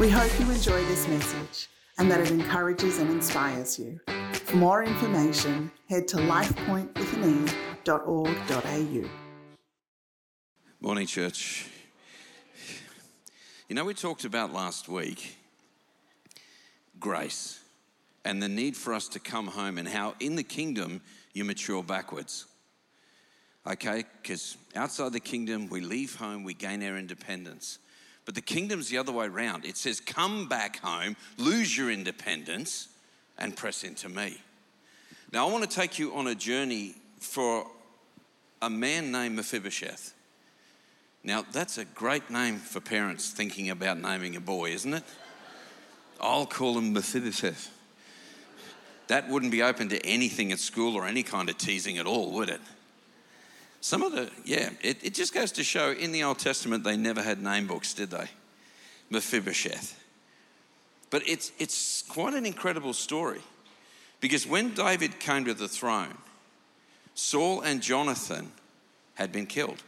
We hope you enjoy this message and that it encourages and inspires you. For more information, head to lifepointwithan.org.au. Morning, church. You know, we talked about last week grace and the need for us to come home and how in the kingdom you mature backwards. Okay, because outside the kingdom, we leave home, we gain our independence. But the kingdom's the other way around. It says, come back home, lose your independence, and press into me. Now, I want to take you on a journey for a man named Mephibosheth. Now, that's a great name for parents thinking about naming a boy, isn't it? I'll call him Mephibosheth. That wouldn't be open to anything at school or any kind of teasing at all, would it? Some of the, yeah, it, it just goes to show in the Old Testament they never had name books, did they? Mephibosheth. But it's, it's quite an incredible story because when David came to the throne, Saul and Jonathan had been killed.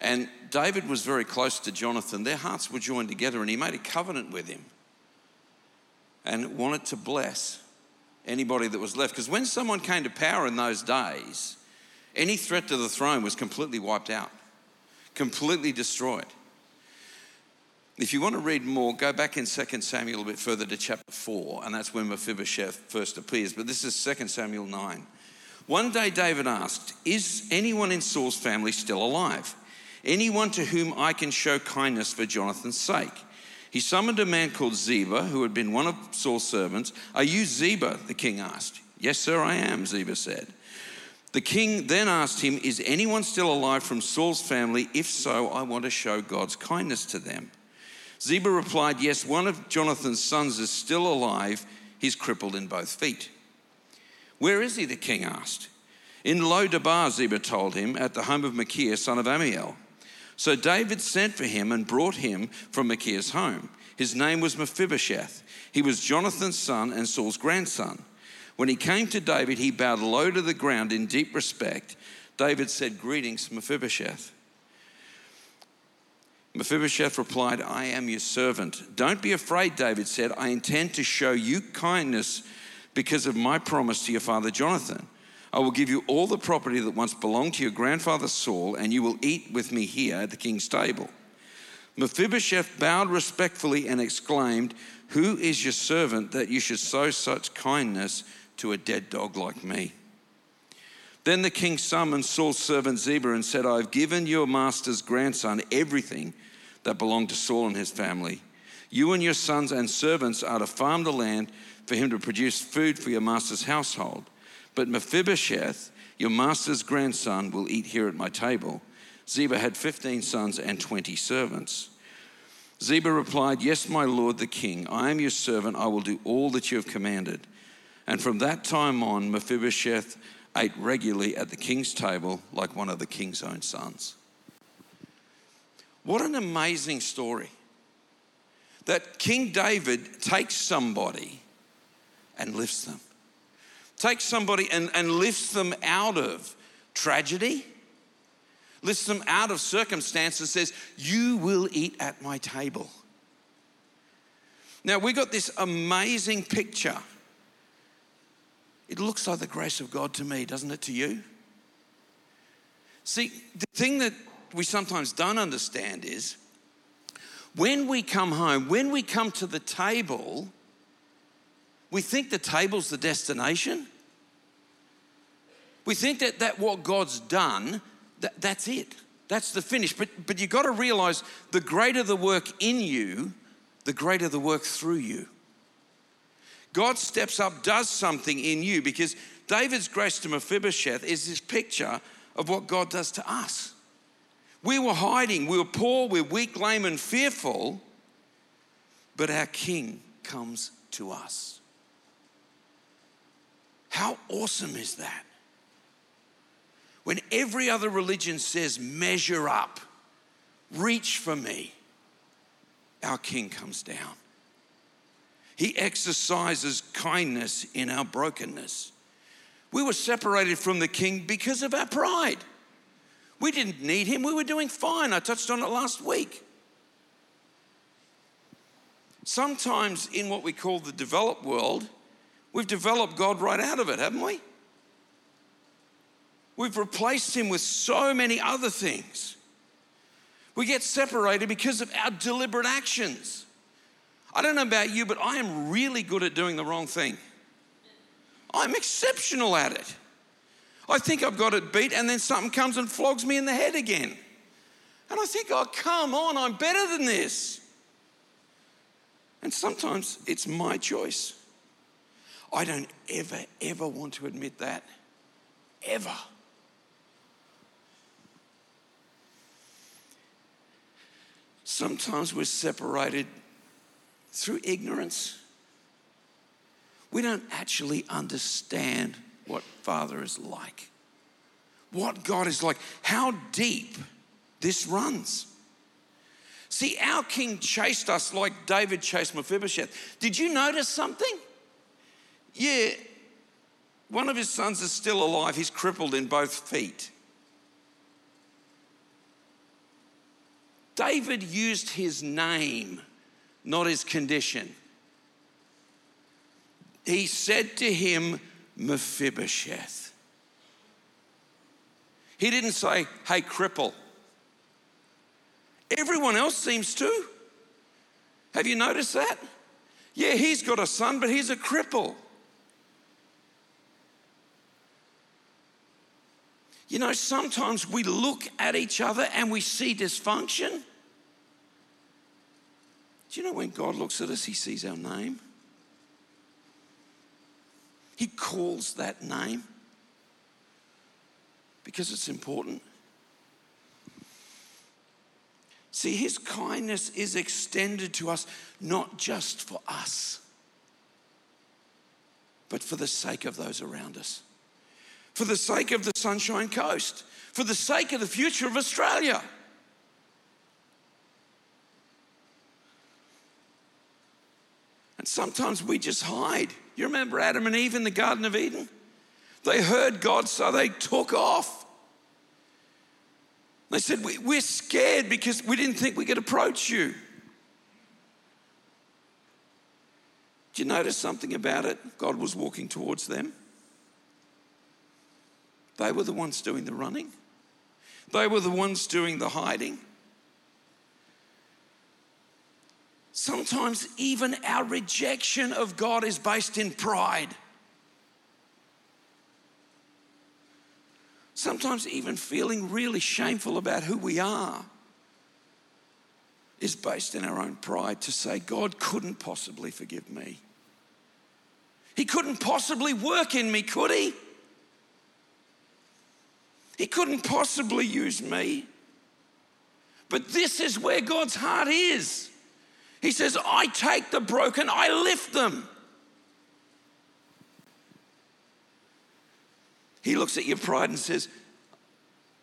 And David was very close to Jonathan. Their hearts were joined together, and he made a covenant with him and wanted to bless anybody that was left. Because when someone came to power in those days, any threat to the throne was completely wiped out, completely destroyed. If you want to read more, go back in 2 Samuel a bit further to chapter 4, and that's when Mephibosheth first appears. But this is 2 Samuel 9. One day David asked, Is anyone in Saul's family still alive? Anyone to whom I can show kindness for Jonathan's sake? He summoned a man called Ziba, who had been one of Saul's servants. Are you Ziba? The king asked. Yes, sir, I am, Ziba said. The king then asked him, Is anyone still alive from Saul's family? If so, I want to show God's kindness to them. Ziba replied, Yes, one of Jonathan's sons is still alive. He's crippled in both feet. Where is he? The king asked. In Lo-debar, Ziba told him, at the home of Machir, son of Ammiel. So David sent for him and brought him from Machir's home. His name was Mephibosheth. He was Jonathan's son and Saul's grandson. When he came to David, he bowed low to the ground in deep respect. David said, Greetings, Mephibosheth. Mephibosheth replied, I am your servant. Don't be afraid, David said. I intend to show you kindness because of my promise to your father Jonathan. I will give you all the property that once belonged to your grandfather Saul, and you will eat with me here at the king's table. Mephibosheth bowed respectfully and exclaimed, Who is your servant that you should show such kindness to a dead dog like me. Then the king summoned Saul's servant Ziba and said, I have given your master's grandson everything that belonged to Saul and his family. You and your sons and servants are to farm the land for him to produce food for your master's household. But Mephibosheth, your master's grandson, will eat here at my table. Ziba had 15 sons and 20 servants. Ziba replied, Yes, my lord the king, I am your servant. I will do all that you have commanded. And from that time on, Mephibosheth ate regularly at the king's table like one of the king's own sons. What an amazing story. That King David takes somebody and lifts them, takes somebody and, and lifts them out of tragedy, lifts them out of circumstances, says, You will eat at my table. Now, we got this amazing picture it looks like the grace of God to me, doesn't it to you? See, the thing that we sometimes don't understand is when we come home, when we come to the table, we think the table's the destination. We think that, that what God's done, that, that's it. That's the finish. But, but you've got to realize the greater the work in you, the greater the work through you. God steps up, does something in you because David's grace to Mephibosheth is this picture of what God does to us. We were hiding, we were poor, we we're weak, lame, and fearful, but our King comes to us. How awesome is that? When every other religion says, measure up, reach for me, our King comes down. He exercises kindness in our brokenness. We were separated from the king because of our pride. We didn't need him, we were doing fine. I touched on it last week. sometimes in what we call the developed world, we've developed God right out of it, haven't we? We've replaced him with so many other things. We get separated because of our deliberate actions. I don't know about you, but I am really good at doing the wrong thing. I'm exceptional at it. I think I've got it beat, and then something comes and flogs me in the head again. And I think, oh, come on, I'm better than this. And sometimes it's my choice. I don't ever, ever want to admit that. Ever. Sometimes we're separated through ignorance. We don't actually understand what Father is like, what God is like, how deep this runs. See, our king chased us like David chased Mephibosheth. Did you notice something? Yeah, one of his sons is still alive. He's crippled in both feet. David used his name, not his condition. He said to him, Mephibosheth. He didn't say, hey, cripple. Everyone else seems to. Have you noticed that? Yeah, he's got a son, but he's a cripple. You know, sometimes we look at each other and we see dysfunction. Do you know when God looks at us, he sees our name? He calls that name because it's important. See, his kindness is extended to us not just for us, but for the sake of those around us for the sake of the Sunshine Coast, for the sake of the future of Australia. And sometimes we just hide. You remember Adam and Eve in the Garden of Eden? They heard God, so they took off. They said, We're scared because we didn't think we could approach you. Did you notice something about it? God was walking towards them. They were the ones doing the running, they were the ones doing the hiding. Sometimes even our rejection of God is based in pride. Sometimes even feeling really shameful about who we are is based in our own pride to say, God couldn't possibly forgive me. He couldn't possibly work in me, could he? He couldn't possibly use me. But this is where God's heart is. He says, I take the broken, I lift them. He looks at your pride and says,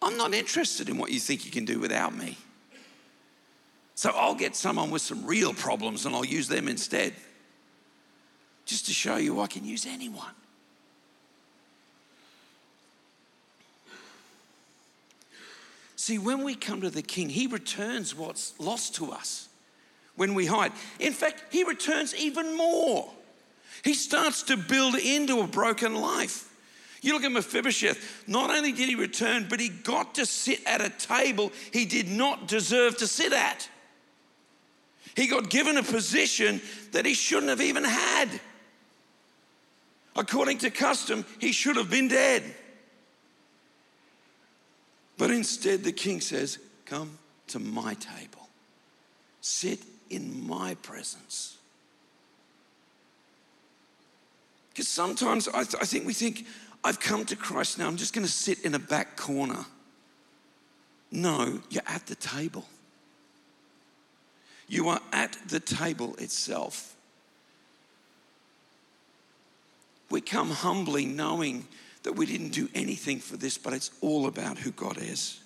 I'm not interested in what you think you can do without me. So I'll get someone with some real problems and I'll use them instead. Just to show you I can use anyone. See, when we come to the King, He returns what's lost to us when we hide. In fact, He returns even more. He starts to build into a broken life. You look at Mephibosheth, not only did he return, but he got to sit at a table he did not deserve to sit at. He got given a position that he shouldn't have even had. According to custom, he should have been dead. But instead, the king says, Come to my table, sit in my presence. Because sometimes I, th- I, think we think, I've come to Christ now, I'm just going to sit in a back corner. No, you're at the table. You are at the table itself. We come humbly knowing that we didn't do anything for this, but it's all about who God is.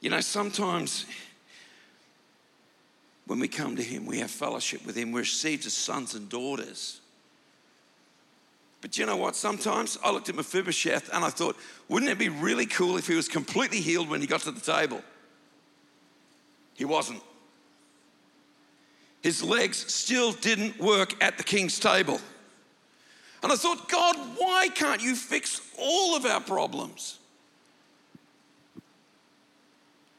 You know, sometimes when we come to Him, we have fellowship with Him, we're received as sons and daughters. But you know what? Sometimes I looked at Mephibosheth and I thought, wouldn't it be really cool if he was completely healed when he got to the table? He wasn't. his legs still didn't work at the king's table. And I thought, God, why can't you fix all of our problems?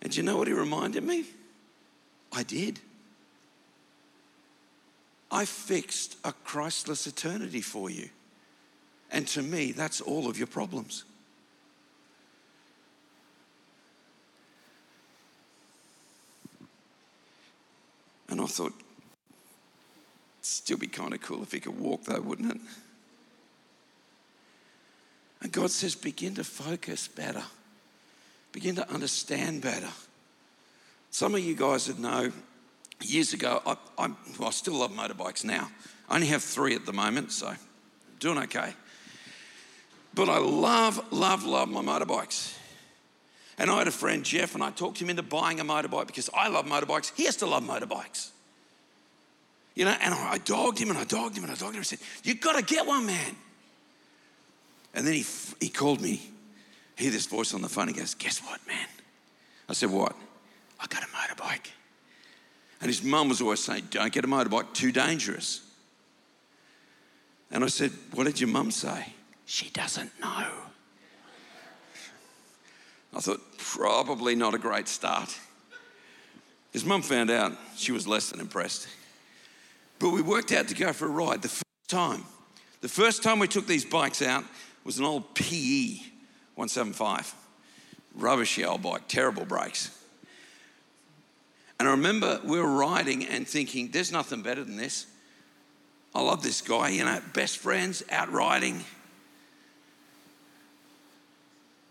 And you know what he reminded me? I did. I fixed a Christless eternity for you. And to me, that's all of your problems. And I thought, it'd still be kind of cool if he could walk, though, wouldn't it? And God says, begin to focus better, begin to understand better. Some of you guys that know, years ago, I, I, well, I still love motorbikes now. I only have three at the moment, so doing okay. But I love, love, love my motorbikes. And I had a friend, Jeff, and I talked him into buying a motorbike because I love motorbikes. He has to love motorbikes. You know, and I dogged him and I dogged him and I dogged him. I said, You've got to get one, man. And then he, he called me, hear this voice on the phone. He goes, Guess what, man? I said, What? I got a motorbike. And his mum was always saying, Don't get a motorbike, too dangerous. And I said, What did your mum say? She doesn't know. I thought, probably not a great start. His mum found out, she was less than impressed. But we worked out to go for a ride the first time. The first time we took these bikes out was an old PE 175. Rubbishy old bike, terrible brakes. And I remember we were riding and thinking, there's nothing better than this. I love this guy, you know, best friends, out riding.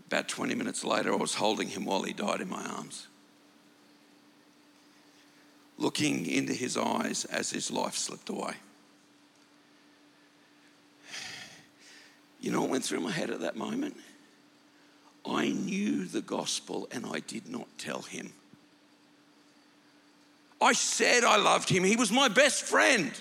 About 20 minutes later, I was holding him while he died in my arms, looking into his eyes as his life slipped away. You know what went through my head at that moment? I knew the gospel and I did not tell him. I said I loved him, he was my best friend.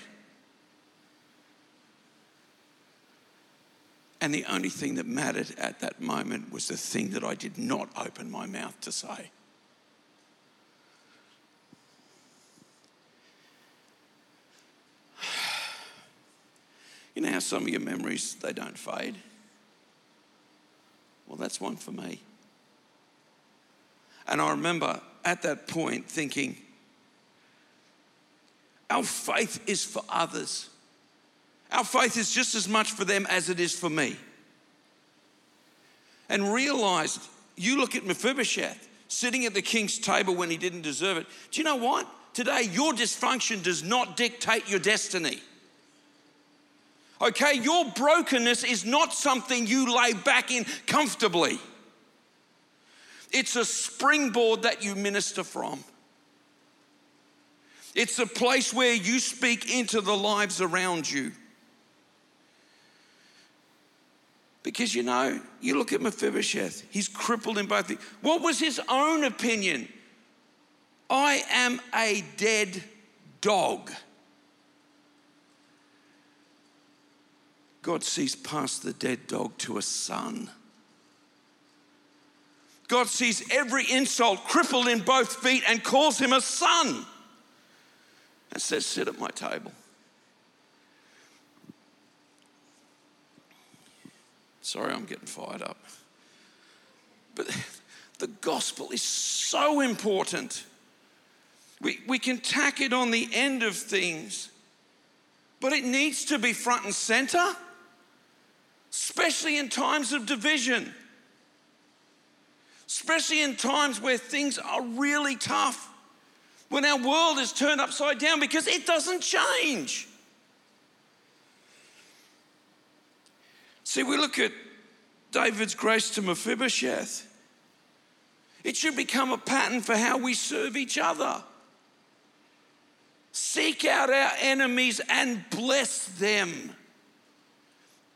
And the only thing that mattered at that moment was the thing that I did not open my mouth to say. You know how some of your memories they don't fade? Well, that's one for me. And I remember at that point thinking, our faith is for others. Our faith is just as much for them as it is for me. And realized, you look at Mephibosheth sitting at the king's table when he didn't deserve it. Do you know what? Today, your dysfunction does not dictate your destiny. Okay, your brokenness is not something you lay back in comfortably. It's a springboard that you minister from. It's a place where you speak into the lives around you. Because you know, you look at Mephibosheth, he's crippled in both. feet. what was his own opinion? I am a dead dog. God sees past the dead dog to a son. God sees every insult, crippled in both feet, and calls him a son and says, Sit at my table. Sorry, I'm getting fired up. But the gospel is so important. We, we can tack it on the end of things, but it needs to be front and center, especially in times of division, especially in times where things are really tough when our world is turned upside down because it doesn't change. See, we look at David's grace to Mephibosheth. It should become a pattern for how we serve each other. Seek out our enemies and bless them,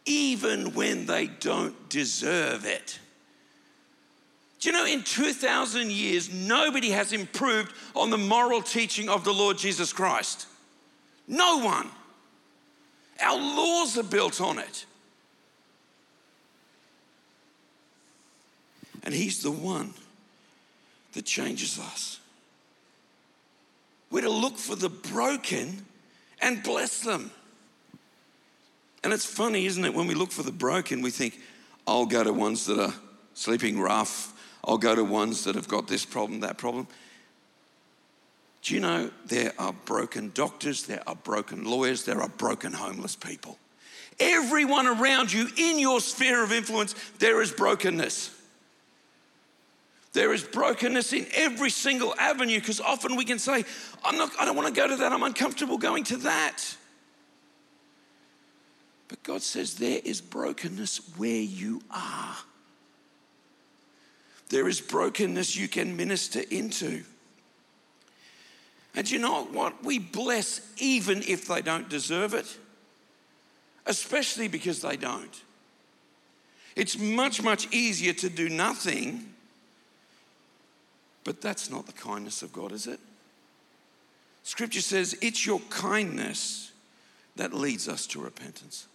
even when they don't deserve it. Do you know, in 2,000 years, nobody has improved on the moral teaching of the Lord Jesus Christ. No one. Our laws are built on it. And He's the one that changes us. We're to look for the broken and bless them. And it's funny, isn't it? When we look for the broken, we think, I'll go to ones that are sleeping rough. I'll go to ones that have got this problem, that problem. Do you know there are broken doctors, there are broken lawyers, there are broken homeless people. Everyone around you in your sphere of influence, there is brokenness. There is brokenness in every single avenue because often we can say, I'm not, I don't want to go to that, I'm uncomfortable going to that. But God says there is brokenness where you are. There is brokenness you can minister into. And you know what? We bless even if they don't deserve it, especially because they don't. It's much, much easier to do nothing but that's not the kindness of God, is it? Scripture says it's your kindness that leads us to repentance.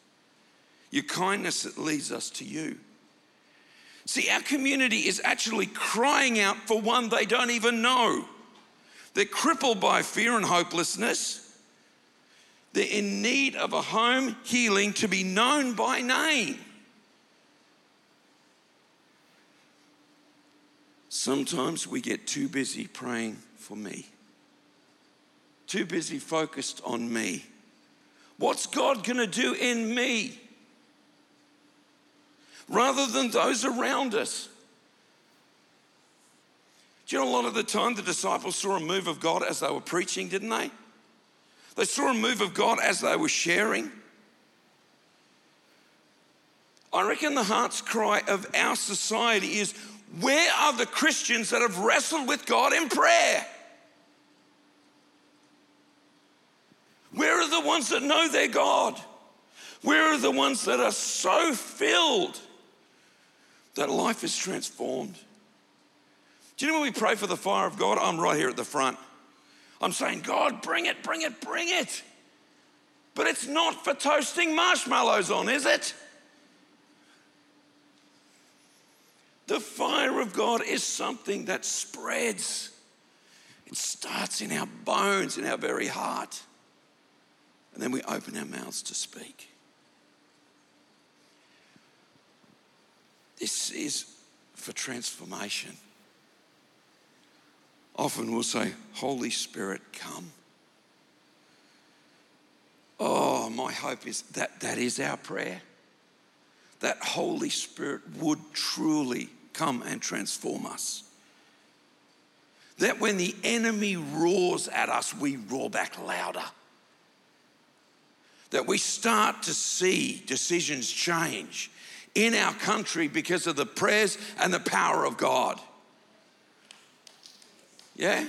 Your kindness that leads us to you. See, our community is actually crying out for one they don't even know. They're crippled by fear and hopelessness. They're in need of a home healing to be known by name. Sometimes we get too busy praying for me, too busy focused on me. What's God going to do in me? Rather than those around us. Do you know a lot of the time the disciples saw a move of God as they were preaching, didn't they? They saw a move of God as they were sharing. I reckon the heart's cry of our society is where are the Christians that have wrestled with God in prayer? Where are the ones that know their God? Where are the ones that are so filled that life is transformed? Do you know when we pray for the fire of God? I'm right here at the front. I'm saying, God, bring it, bring it, bring it. But it's not for toasting marshmallows on, is it? The fire of God is something that spreads. It starts in our bones, in our very heart. And then we open our mouths to speak. This is for transformation. Often we'll say, Holy Spirit, come. Oh, my hope is that that is our prayer. That Holy Spirit would truly come and transform us. That when the enemy roars at us, we roar back louder. That we start to see decisions change in our country because of the prayers and the power of God. Yeah?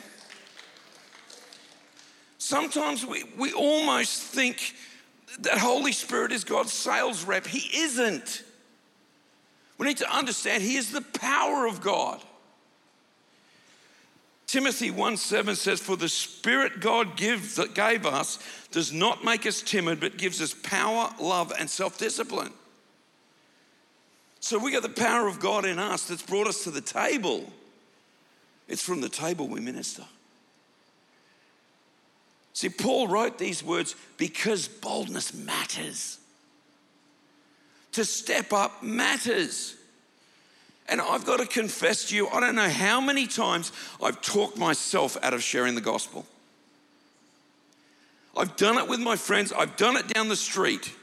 Sometimes we, we almost think that Holy Spirit is God's sales rep. He isn't. We need to understand He is the power of God. Timothy 1 7 says, For the Spirit God gives, that gave us does not make us timid, but gives us power, love, and self discipline. So we got the power of God in us that's brought us to the table. It's from the table we minister. See, Paul wrote these words because boldness matters. To step up matters. And I've got to confess to you, I don't know how many times I've talked myself out of sharing the gospel. I've done it with my friends, I've done it down the street.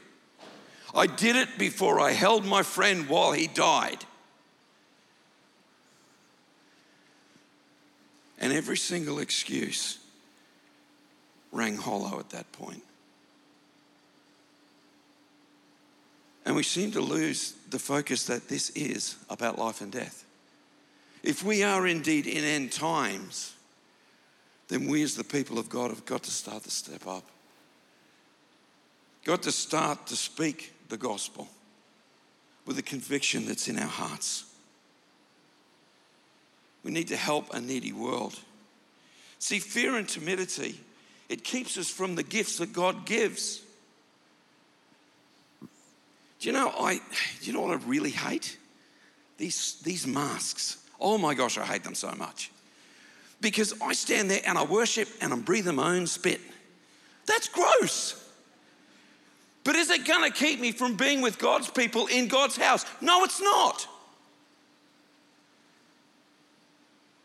I did it before I held my friend while he died. And every single excuse rang hollow at that point. And we seem to lose the focus that this is about life and death. If we are indeed in end times, then we as the people of God have got to start to step up. Got to start to speak the gospel with the conviction that's in our hearts. We need to help a needy world. See, fear and timidity, it keeps us from the gifts that God gives. Do you know I do you know what I really hate? These these masks. Oh my gosh, I hate them so much. because I stand there and I worship and I'm breathing my own spit. That's gross. But is it going to keep me from being with God's people in God's house? No, it's not.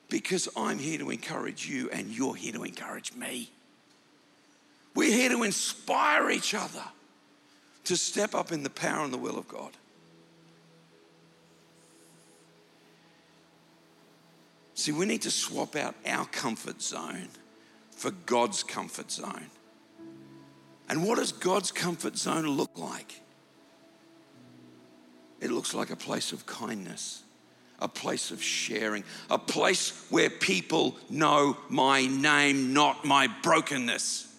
Because I'm here to encourage you and you're here to encourage me. We're here to inspire each other to step up in the power and the will of God. See, we need to swap out our comfort zone for God's comfort zone. And what does God's comfort zone look like? It looks like a place of kindness, a place of sharing, a place where people know my name, not my brokenness,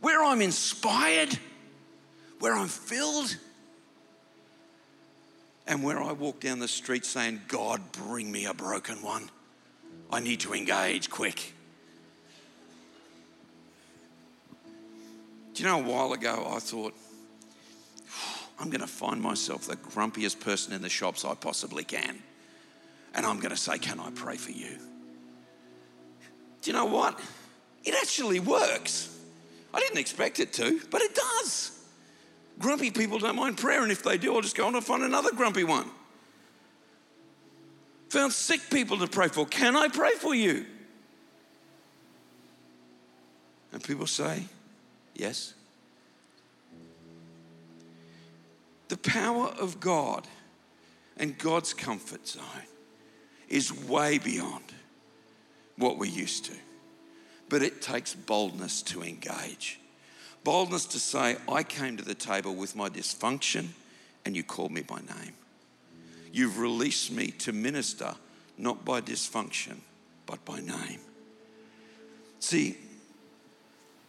where I'm inspired, where I'm filled, and where I walk down the street saying, God, bring me a broken one. I need to engage quick. You know, a while ago I thought, I'm going to find myself the grumpiest person in the shops I possibly can. And I'm going to say, Can I pray for you? Do you know what? It actually works. I didn't expect it to, but it does. Grumpy people don't mind prayer, and if they do, I'll just go on and find another grumpy one. Found sick people to pray for. Can I pray for you? And people say, Yes. The power of God and God's comfort zone is way beyond what we're used to. But it takes boldness to engage. Boldness to say, I came to the table with my dysfunction and you called me by name. You've released me to minister not by dysfunction, but by name. See,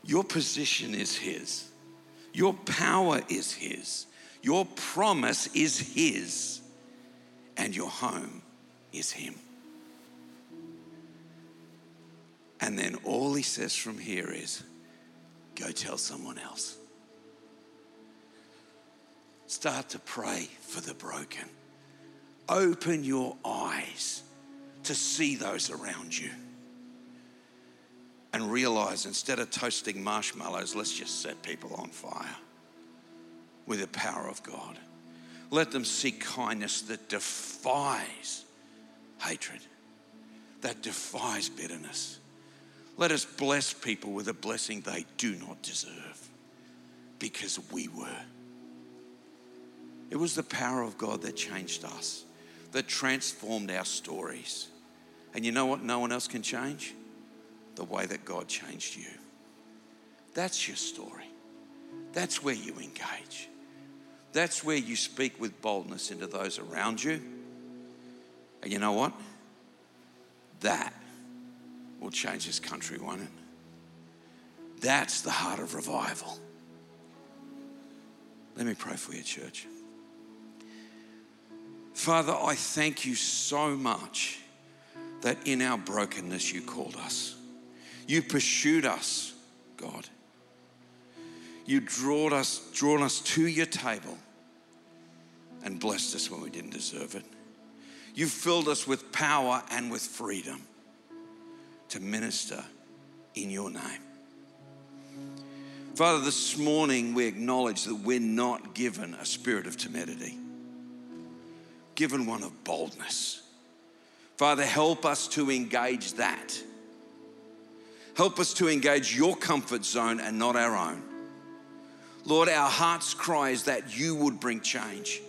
your position is His, your power is His, your promise is His, and your home is Him. And then all He says from here is go tell someone else. Start to pray for the broken. Open your eyes to see those around you and realize instead of toasting marshmallows, let's just set people on fire with the power of God. Let them see kindness that defies hatred, that defies bitterness. Let us bless people with a blessing they do not deserve because we were. It was the power of God that changed us, that transformed our stories. And you know what no one else can change? The way that God changed you. That's your story. That's where you engage. That's where you speak with boldness into those around you. And you know what? That will change this country, won't it? That's the heart of revival. Let me pray for you, church. Father, I thank you so much that in our brokenness you called us. You pursued us, God. You drawn us, drawn us to your table and blessed us when we didn't deserve it. You filled us with power and with freedom to minister in your name. Father, this morning we acknowledge that we're not given a spirit of timidity, given one of boldness. Father, help us to engage that Help us to engage your comfort zone and not our own. Lord, our heart's cry is that you would bring change.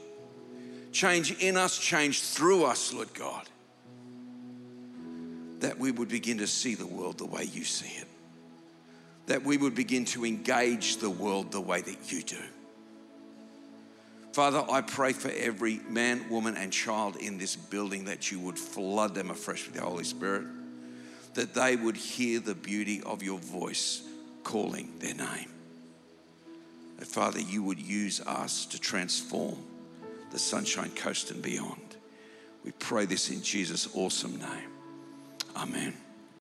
Change in us, change through us, Lord God. That we would begin to see the world the way you see it. That we would begin to engage the world the way that you do. Father, I pray for every man, woman, and child in this building that you would flood them afresh with the Holy Spirit that they would hear the beauty of your voice calling their name. That, Father, you would use us to transform the Sunshine Coast and beyond. We pray this in Jesus' awesome name. Amen.